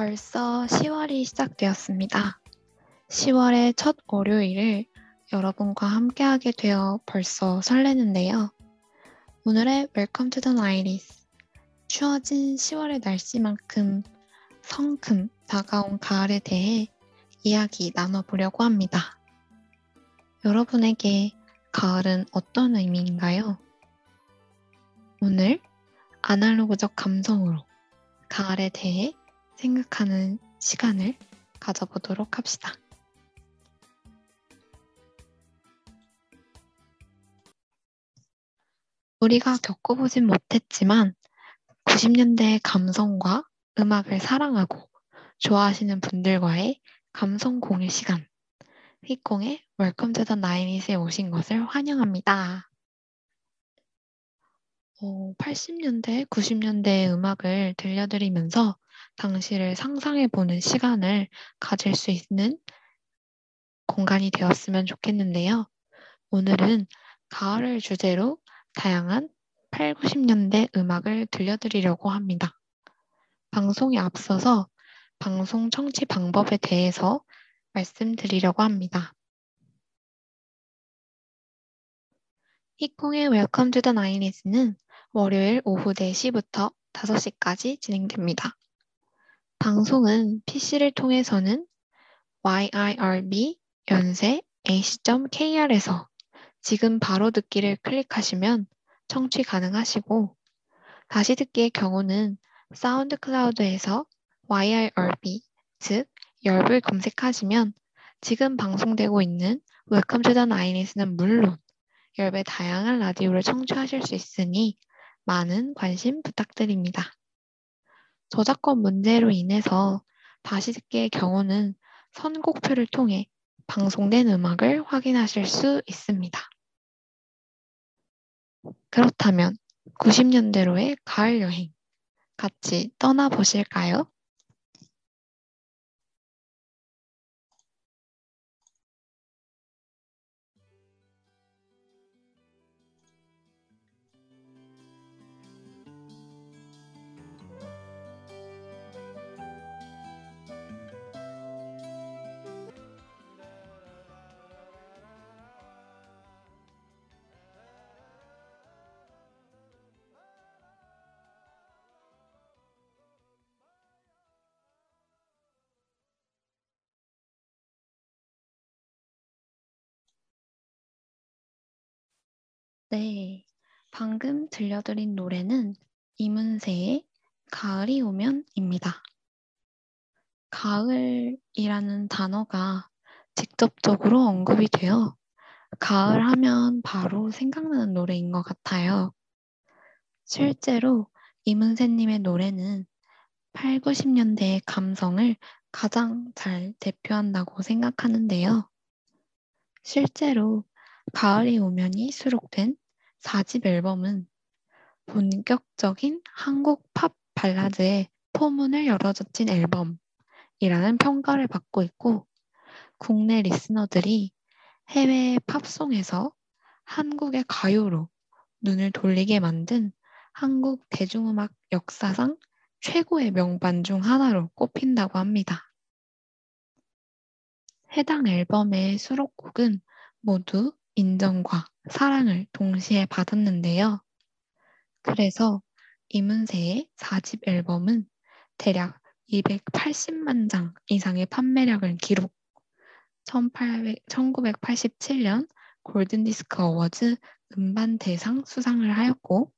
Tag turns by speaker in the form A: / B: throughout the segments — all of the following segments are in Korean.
A: 벌써 10월이 시작되었습니다. 10월의 첫 월요일을 여러분과 함께하게 되어 벌써 설레는데요. 오늘의 Welcome to the Nighties 추워진 10월의 날씨만큼 성큼 다가온 가을에 대해 이야기 나눠보려고 합니다. 여러분에게 가을은 어떤 의미인가요? 오늘 아날로그적 감성으로 가을에 대해 생각하는 시간을 가져보도록 합시다. 우리가 겪어보진 못했지만 90년대의 감성과 음악을 사랑하고 좋아하시는 분들과의 감성 공유 시간. 휘공의 Welcome to the 90s에 오신 것을 환영합니다. 어, 80년대, 90년대의 음악을 들려드리면서 당시를 상상해 보는 시간을 가질 수 있는 공간이 되었으면 좋겠는데요. 오늘은 가을을 주제로 다양한 8, 90년대 음악을 들려드리려고 합니다. 방송에 앞서서 방송 청취 방법에 대해서 말씀드리려고 합니다. 히콩의 Welcome to the 90s는 월요일 오후 4시부터 5시까지 진행됩니다. 방송은 PC를 통해서는 YIRB 연세 ac.kr에서 지금 바로 듣기를 클릭하시면 청취 가능하시고 다시 듣기의 경우는 사운드 클라우드에서 YIRB 즉 열을 검색하시면 지금 방송되고 있는 Welcome to the nine에서는 물론 열배 다양한 라디오를 청취하실 수 있으니 많은 관심 부탁드립니다. 저작권 문제로 인해서 다시 듣기의 경우는 선곡표를 통해 방송된 음악을 확인하실 수 있습니다. 그렇다면 90년대로의 가을 여행 같이 떠나보실까요? 네, 방금 들려드린 노래는 이문세의 가을이 오면입니다. 가을이라는 단어가 직접적으로 언급이 되어 가을 하면 바로 생각나는 노래인 것 같아요. 실제로 이문세님의 노래는 8, 90년대의 감성을 가장 잘 대표한다고 생각하는데요. 실제로 가을이 오면이 수록된 4집 앨범은 본격적인 한국 팝 발라드의 포문을 열어젖힌 앨범이라는 평가를 받고 있고 국내 리스너들이 해외의 팝송에서 한국의 가요로 눈을 돌리게 만든 한국 대중음악 역사상 최고의 명반 중 하나로 꼽힌다고 합니다. 해당 앨범의 수록곡은 모두 인정과 사랑을 동시에 받았는데요. 그래서 이문세의 4집 앨범은 대략 280만 장 이상의 판매량을 기록. 1800, 1987년 골든디스크 어워즈 음반 대상 수상을 하였고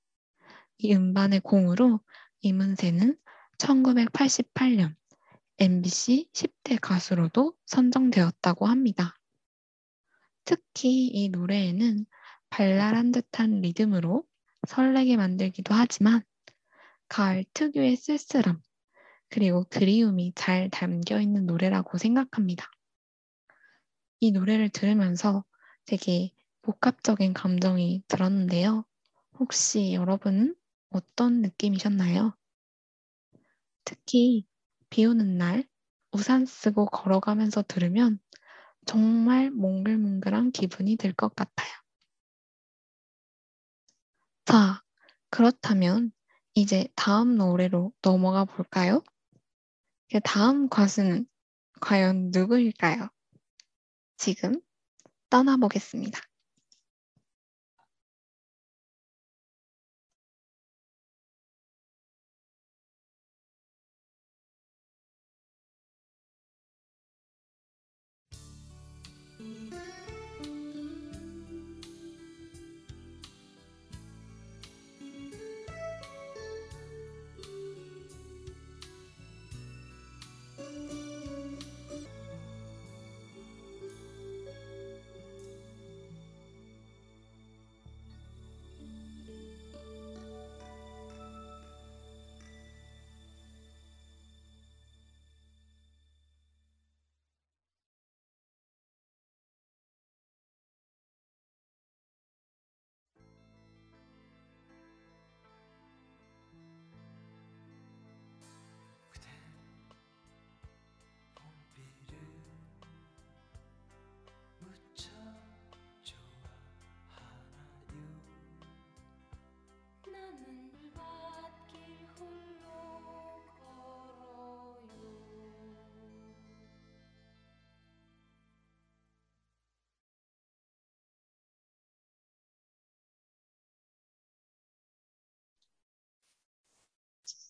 A: 이 음반의 공으로 이문세는 1988년 MBC 10대 가수로도 선정되었다고 합니다. 특히 이 노래에는 발랄한 듯한 리듬으로 설레게 만들기도 하지만 가을 특유의 쓸쓸함 그리고 그리움이 잘 담겨 있는 노래라고 생각합니다. 이 노래를 들으면서 되게 복합적인 감정이 들었는데요. 혹시 여러분은 어떤 느낌이셨나요? 특히 비 오는 날 우산 쓰고 걸어가면서 들으면 정말 몽글몽글한 기분이 들 것 같아요. 자, 그렇다면 이제 다음 노래로 넘어가 볼까요? 그 다음 가수는 과연 누구일까요? 지금 떠나보겠습니다.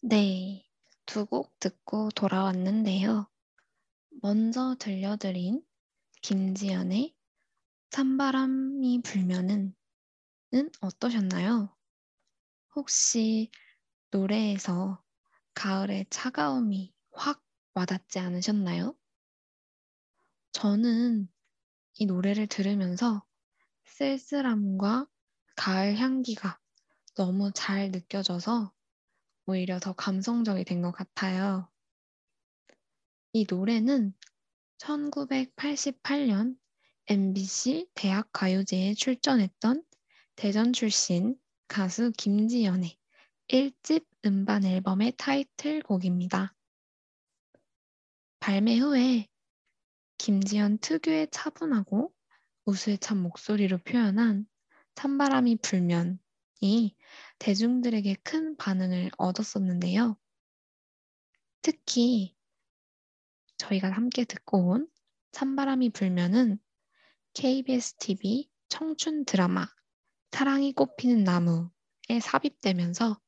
A: 네, 두 곡 듣고 돌아왔는데요. 먼저 들려드린 김지연의 찬바람이 불면은 어떠셨나요? 혹시 노래에서 가을의 차가움이 확 와닿지 않으셨나요? 저는 이 노래를 들으면서 쓸쓸함과 가을 향기가 너무 잘 느껴져서 오히려 더 감성적이 된 것 같아요. 이 노래는 1988년 MBC 대학 가요제에 출전했던 대전 출신 가수 김지연의 1집 음반 앨범의 타이틀곡입니다. 발매 후에 김지연 특유의 차분하고 우수에 찬 목소리로 표현한 찬바람이 불면이 대중들에게 큰 반응을 얻었었는데요. 특히 저희가 함께 듣고 온 찬바람이 불면은 KBS TV 청춘 드라마 사랑이 꽃피는 나무에 삽입되면서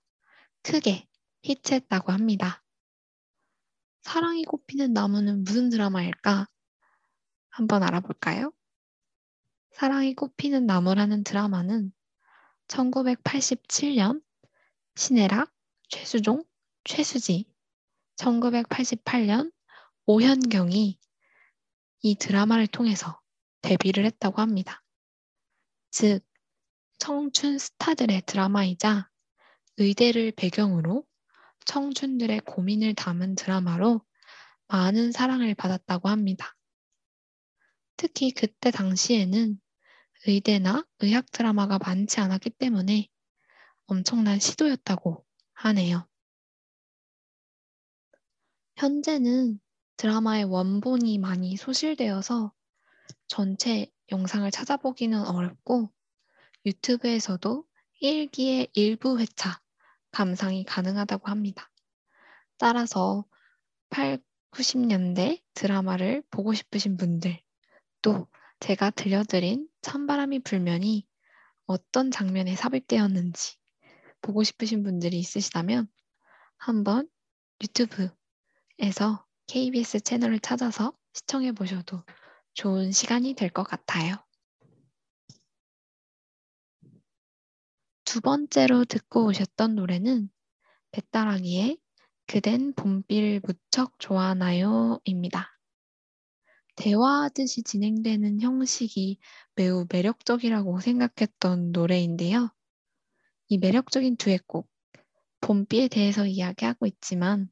A: 크게 히트했다고 합니다. 사랑이 꽃피는 나무는 무슨 드라마일까? 한번 알아볼까요? 사랑이 꽃피는 나무라는 드라마는 1987년 신혜락, 최수종, 최수지, 1988년 오현경이 이 드라마를 통해서 데뷔를 했다고 합니다. 즉, 청춘 스타들의 드라마이자 의대를 배경으로 청춘들의 고민을 담은 드라마로 많은 사랑을 받았다고 합니다. 특히 그때 당시에는 의대나 의학 드라마가 많지 않았기 때문에 엄청난 시도였다고 하네요. 현재는 드라마의 원본이 많이 소실되어서 전체 영상을 찾아보기는 어렵고 유튜브에서도 1기의 일부 회차 감상이 가능하다고 합니다. 따라서 8, 90년대 드라마를 보고 싶으신 분들 또 제가 들려드린 찬바람이 불면이 어떤 장면에 삽입되었는지 보고 싶으신 분들이 있으시다면 한번 유튜브에서 KBS 채널을 찾아서 시청해 보셔도 좋은 시간이 될 것 같아요. 두 번째로 듣고 오셨던 노래는 배따라기의 그댄 봄비를 무척 좋아하나요입니다. 대화하듯이 진행되는 형식이 매우 매력적이라고 생각했던 노래인데요. 이 매력적인 두엣곡, 봄비에 대해서 이야기하고 있지만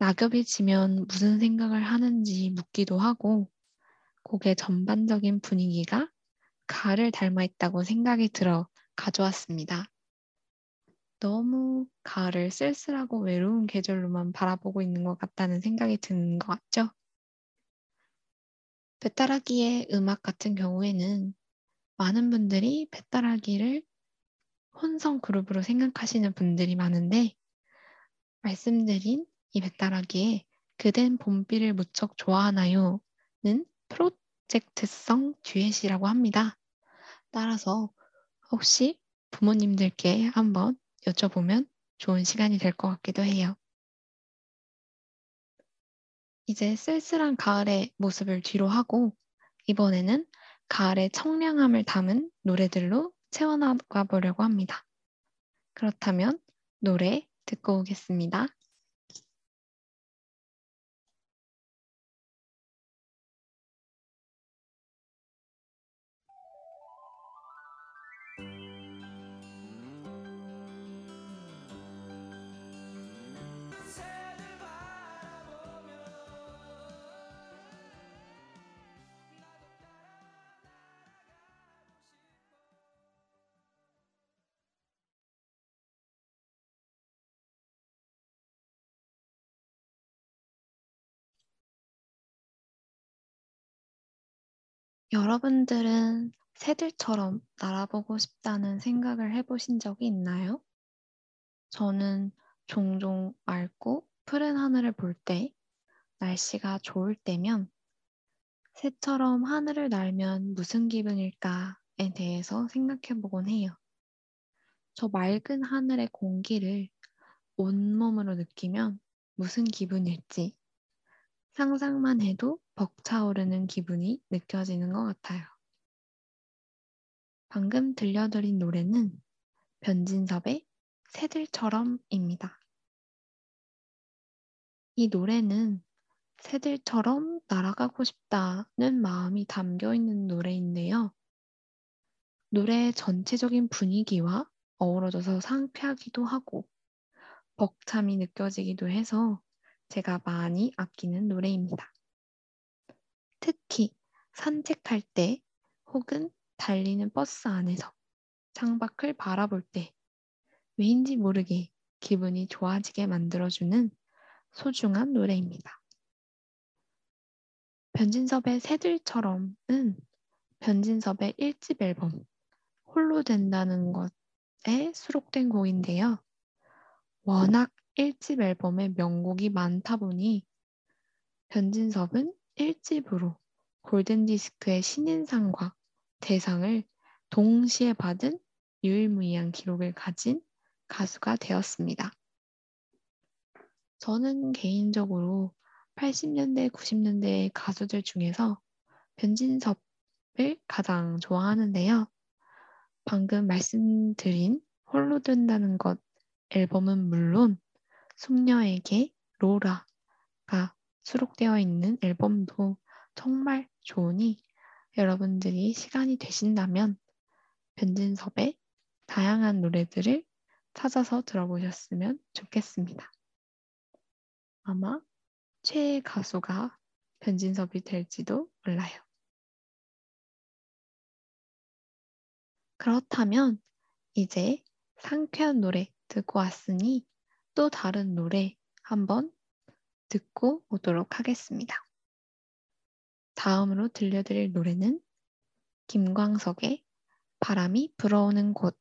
A: 낙엽이 지면 무슨 생각을 하는지 묻기도 하고 곡의 전반적인 분위기가 가을을 닮아 있다고 생각이 들어 가져왔습니다. 너무 가을을 쓸쓸하고 외로운 계절로만 바라보고 있는 것 같다는 생각이 드는 것 같죠? 배따라기의 음악 같은 경우에는 많은 분들이 배따라기를 혼성 그룹으로 생각하시는 분들이 많은데 말씀드린 이 배따라기의 그댄 봄비를 무척 좋아하나요? 는 프로젝트성 듀엣이라고 합니다. 따라서 혹시 부모님들께 한번 여쭤보면 좋은 시간이 될 것 같기도 해요. 이제 쓸쓸한 가을의 모습을 뒤로 하고 이번에는 가을의 청량함을 담은 노래들로 채워나가 보려고 합니다. 그렇다면 노래 듣고 오겠습니다. 여러분들은 새들처럼 날아보고 싶다는 생각을 해보신 적이 있나요? 저는 종종 맑고 푸른 하늘을 볼 때, 날씨가 좋을 때면 새처럼 하늘을 날면 무슨 기분일까에 대해서 생각해 보곤 해요. 저 맑은 하늘의 공기를 온몸으로 느끼면 무슨 기분일지 상상만 해도 벅차오르는 기분이 느껴지는 것 같아요. 방금 들려드린 노래는 변진섭의 새들처럼입니다. 이 노래는 새들처럼 날아가고 싶다는 마음이 담겨 있는 노래인데요. 노래의 전체적인 분위기와 어우러져서 상쾌하기도 하고 벅참이 느껴지기도 해서 제가 많이 아끼는 노래입니다. 특히 산책할 때 혹은 달리는 버스 안에서 창밖을 바라볼 때 왜인지 모르게 기분이 좋아지게 만들어주는 소중한 노래입니다. 변진섭의 새들처럼은 변진섭의 1집 앨범 홀로 된다는 것에 수록된 곡인데요. 워낙 1집 앨범에 명곡이 많다 보니 변진섭은 1집으로 골든디스크의 신인상과 대상을 동시에 받은 유일무이한 기록을 가진 가수가 되었습니다. 저는 개인적으로 80년대, 90년대 가수들 중에서 변진섭을 가장 좋아하는데요. 방금 말씀드린 홀로 된다는 것 앨범은 물론 숙녀에게 로라가 수록되어 있는 앨범도 정말 좋으니 여러분들이 시간이 되신다면 변진섭의 다양한 노래들을 찾아서 들어보셨으면 좋겠습니다. 아마 최애 가수가 변진섭이 될지도 몰라요. 그렇다면 이제 상쾌한 노래 듣고 왔으니 또 다른 노래 한번 듣고 오도록 하겠습니다. 다음으로 들려드릴 노래는 김광석의 바람이 불어오는 곳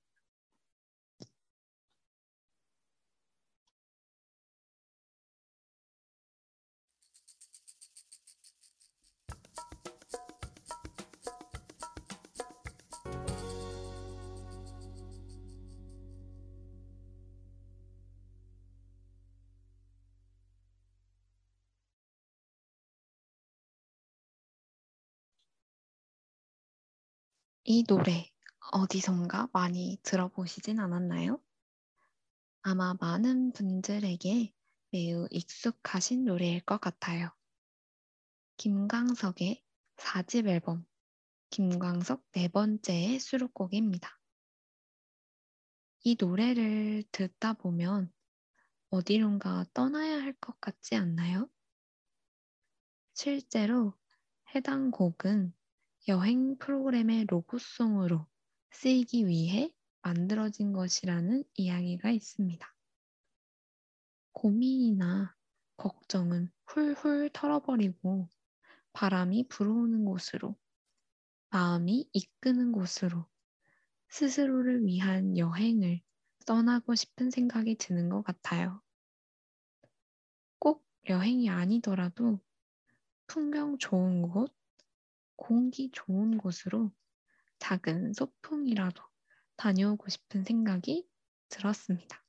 A: 이 노래 어디선가 많이 들어보시진 않았나요? 아마 많은 분들에게 매우 익숙하신 노래일 것 같아요. 김광석의 4집 앨범 김광석 네 번째의 수록곡입니다. 이 노래를 듣다 보면 어디론가 떠나야 할 것 같지 않나요? 실제로 해당 곡은 여행 프로그램의 로고송으로 쓰이기 위해 만들어진 것이라는 이야기가 있습니다. 고민이나 걱정은 훌훌 털어버리고 바람이 불어오는 곳으로, 마음이 이끄는 곳으로 스스로를 위한 여행을 떠나고 싶은 생각이 드는 것 같아요. 꼭 여행이 아니더라도 풍경 좋은 곳, 공기 좋은 곳으로 작은 소풍이라도 다녀오고 싶은 생각이 들었습니다.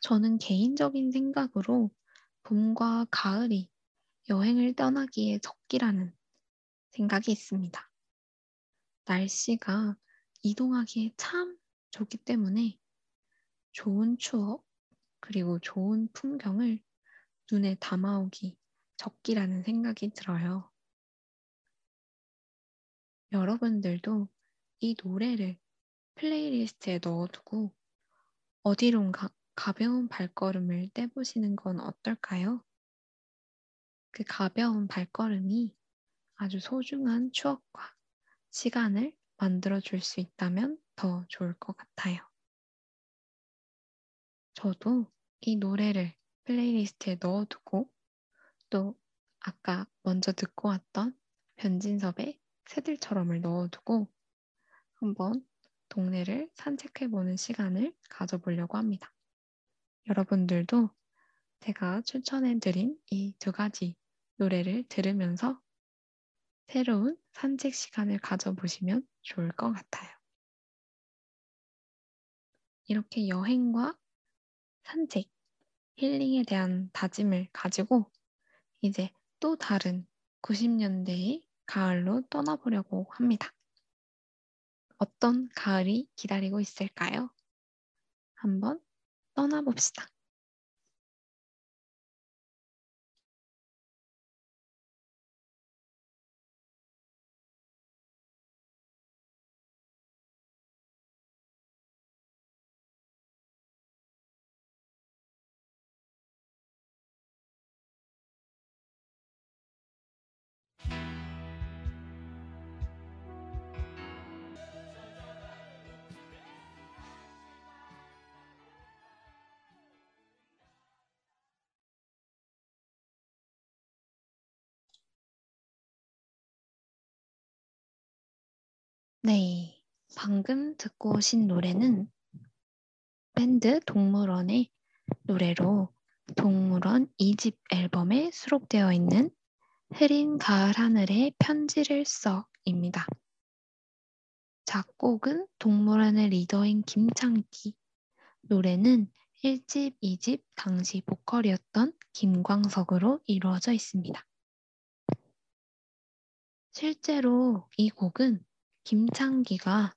A: 저는 개인적인 생각으로 봄과 가을이 여행을 떠나기에 적기라는 생각이 있습니다. 날씨가 이동하기에 참 좋기 때문에 좋은 추억 그리고 좋은 풍경을 눈에 담아오기 적기라는 생각이 들어요. 여러분들도 이 노래를 플레이리스트에 넣어두고 어디론가 가벼운 발걸음을 떼보시는 건 어떨까요? 그 가벼운 발걸음이 아주 소중한 추억과 시간을 만들어 줄 수 있다면 더 좋을 것 같아요. 저도 이 노래를 플레이리스트에 넣어두고 또 아까 먼저 듣고 왔던 변진섭의 새들처럼을 넣어두고 한번 동네를 산책해보는 시간을 가져보려고 합니다. 여러분들도 제가 추천해드린 이 두 가지 노래를 들으면서 새로운 산책 시간을 가져보시면 좋을 것 같아요. 이렇게 여행과 산책, 힐링에 대한 다짐을 가지고 이제 또 다른 90년대의 가을로 떠나보려고 합니다. 어떤 가을이 기다리고 있을까요? 한번 떠나봅시다. 네, 방금 듣고 오신 노래는 밴드 동물원의 노래로 동물원 2집 앨범에 수록되어 있는 흐린 가을 하늘에 편지를 써입니다. 작곡은 동물원의 리더인 김창기, 노래는 1집, 2집 당시 보컬이었던 김광석으로 이루어져 있습니다. 실제로 이 곡은 김창기가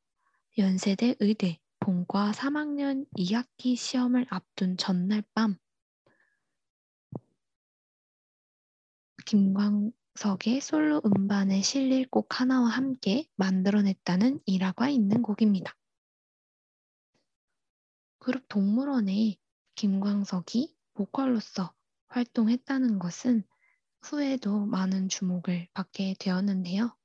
A: 연세대 의대 본과 3학년 2학기 시험을 앞둔 전날 밤 김광석의 솔로 음반에 실릴 곡 하나와 함께 만들어냈다는 일화가 있는 곡입니다. 그룹 동물원에 김광석이 보컬로서 활동했다는 것은 후에도 많은 주목을 받게 되었는데요.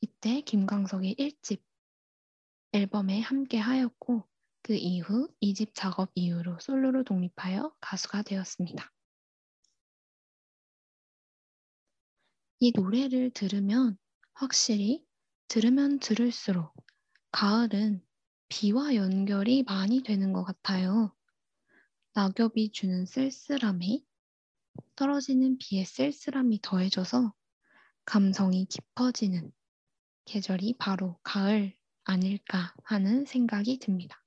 A: 이때 김광석이 1집 앨범에 함께 하였고 그 이후 2집 작업 이후로 솔로로 독립하여 가수가 되었습니다. 이 노래를 들으면 확실히 들으면 들을수록 가을은 비와 연결이 많이 되는 것 같아요. 낙엽이 주는 쓸쓸함에 떨어지는 비의 쓸쓸함이 더해져서 감성이 깊어지는 계절이 바로 가을 아닐까 하는 생각이 듭니다.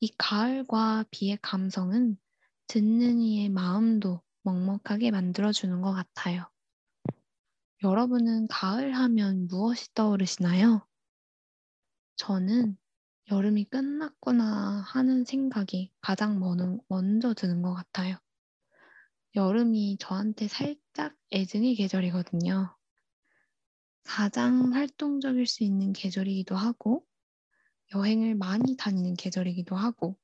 A: 이 가을과 비의 감성은 듣는 이의 마음도 먹먹하게 만들어주는 것 같아요. 여러분은 가을 하면 무엇이 떠오르시나요? 저는 여름이 끝났구나 하는 생각이 가장 먼저 드는 것 같아요. 여름이 저한테 살짝 애증의 계절이거든요. 가장 활동적일 수 있는 계절이기도 하고, 여행을 많이 다니는 계절이기도 하고,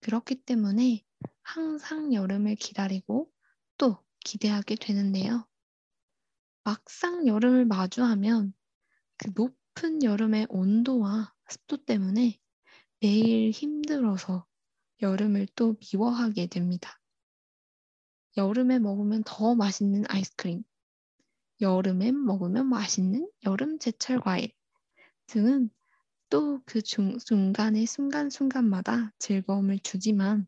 A: 그렇기 때문에 항상 여름을 기다리고 또 기대하게 되는데요. 막상 여름을 마주하면 그 높은 여름의 온도와 습도 때문에 매일 힘들어서 여름을 또 미워하게 됩니다. 여름에 먹으면 더 맛있는 아이스크림, 여름에 먹으면 맛있는 여름 제철 과일 등은 또 그 중간의 순간순간마다 즐거움을 주지만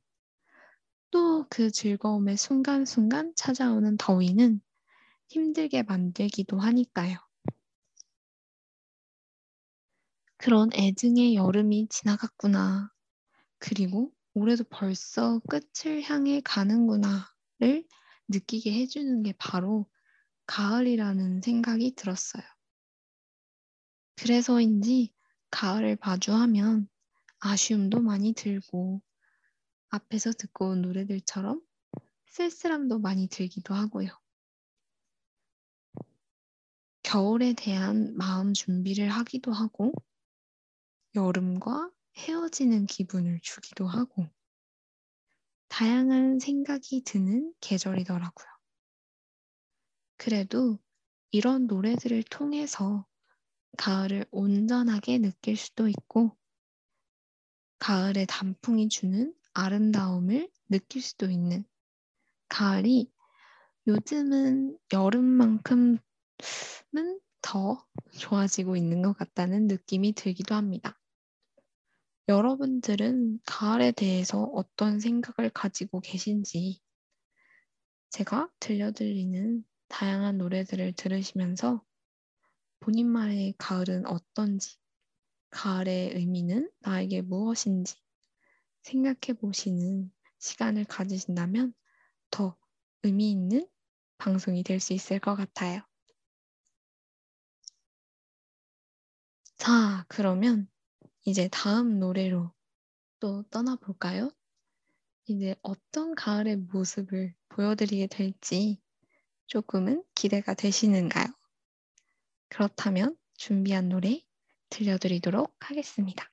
A: 또 그 즐거움의 순간순간 찾아오는 더위는 힘들게 만들기도 하니까요. 그런 애증의 여름이 지나갔구나. 그리고 올해도 벌써 끝을 향해 가는구나를 느끼게 해주는 게 바로 가을이라는 생각이 들었어요. 그래서인지 가을을 마주하면 아쉬움도 많이 들고 앞에서 듣고 온 노래들처럼 쓸쓸함도 많이 들기도 하고요. 겨울에 대한 마음 준비를 하기도 하고 여름과 헤어지는 기분을 주기도 하고 다양한 생각이 드는 계절이더라고요. 그래도 이런 노래들을 통해서 가을을 온전하게 느낄 수도 있고 가을의 단풍이 주는 아름다움을 느낄 수도 있는 가을이 요즘은 여름만큼은 더 좋아지고 있는 것 같다는 느낌이 들기도 합니다. 여러분들은 가을에 대해서 어떤 생각을 가지고 계신지 제가 들려드리는 다양한 노래들을 들으시면서 본인만의 가을은 어떤지, 가을의 의미는 나에게 무엇인지 생각해 보시는 시간을 가지신다면 더 의미 있는 방송이 될 수 있을 것 같아요. 자, 그러면 이제 다음 노래로 또 떠나볼까요? 이제 어떤 가을의 모습을 보여드리게 될지 조금은 기대가 되시는가요? 그렇다면 준비한 노래 들려드리도록 하겠습니다.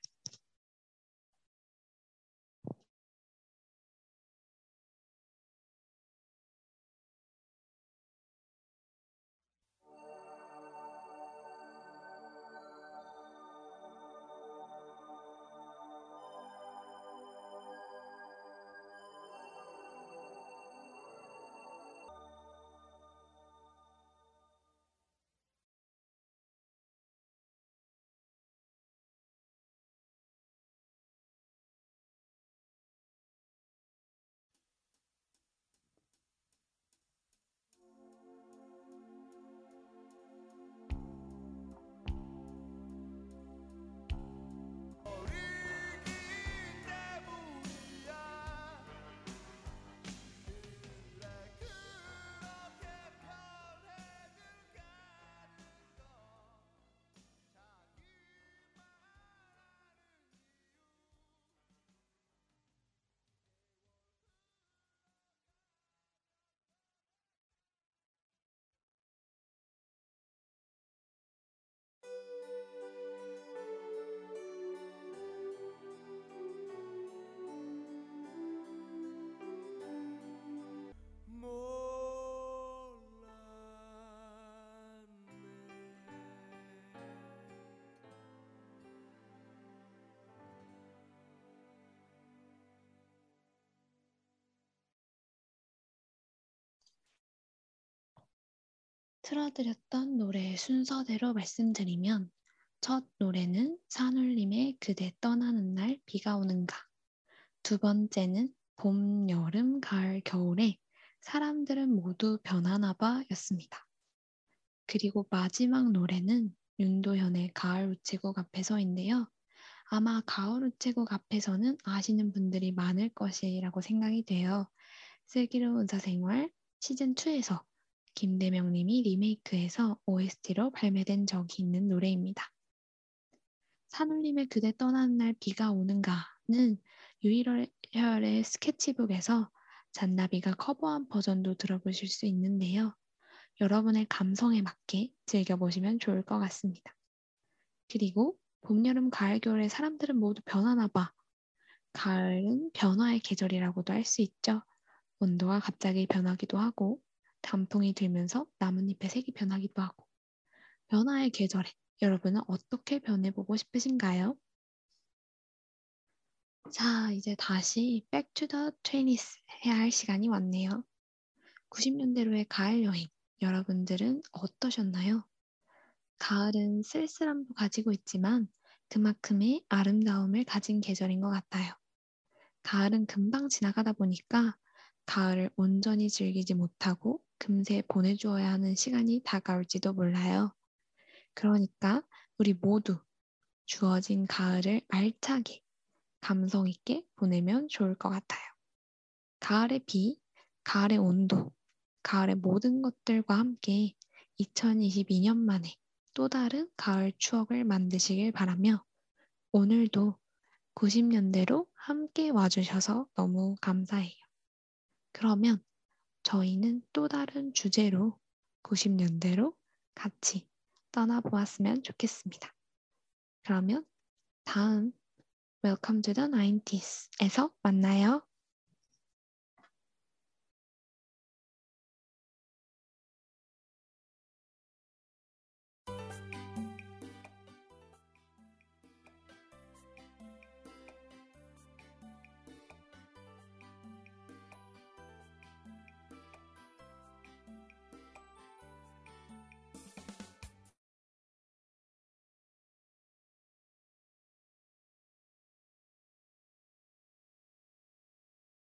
A: 틀어드렸던 노래 순서대로 말씀드리면 첫 노래는 산울림의 그대 떠나는 날 비가 오는가 두 번째는 봄, 여름, 가을, 겨울에 사람들은 모두 변하나 봐 였습니다. 그리고 마지막 노래는 윤도현의 가을 우체국 앞에서인데요. 아마 가을 우체국 앞에서는 아시는 분들이 많을 것이라고 생각이 돼요. 슬기로운 의사생활 시즌2에서 김대명 님이 리메이크해서 OST로 발매된 적이 있는 노래입니다. 산울림의 그대 떠나는 날 비가 오는가는 유일혈의 스케치북에서 잔나비가 커버한 버전도 들어보실 수 있는데요. 여러분의 감성에 맞게 즐겨보시면 좋을 것 같습니다. 그리고 봄, 여름, 가을, 겨울에 사람들은 모두 변하나 봐. 가을은 변화의 계절이라고도 할 수 있죠. 온도가 갑자기 변하기도 하고 단풍이 들면서 나뭇잎의 색이 변하기도 하고 변화의 계절에 여러분은 어떻게 변해보고 싶으신가요? 자, 이제 다시 the 20s 해야 할 시간이 왔네요. 90년대로의 가을 여행, 여러분들은 어떠셨나요? 가을은 쓸쓸함도 가지고 있지만 그만큼의 아름다움을 가진 계절인 것 같아요. 가을은 금방 지나가다 보니까 가을을 온전히 즐기지 못하고 금세 보내주어야 하는 시간이 다가올지도 몰라요. 그러니까 우리 모두 주어진 가을을 알차게 감성 있게 보내면 좋을 것 같아요. 가을의 비, 가을의 온도, 가을의 모든 것들과 함께 2022년 만에 또 다른 가을 추억을 만드시길 바라며 오늘도 90년대로 함께 와주셔서 너무 감사해요. 그러면 저희는 또 다른 주제로 90년대로 같이 떠나보았으면 좋겠습니다. 그러면 다음 Welcome to the 90s에서 만나요.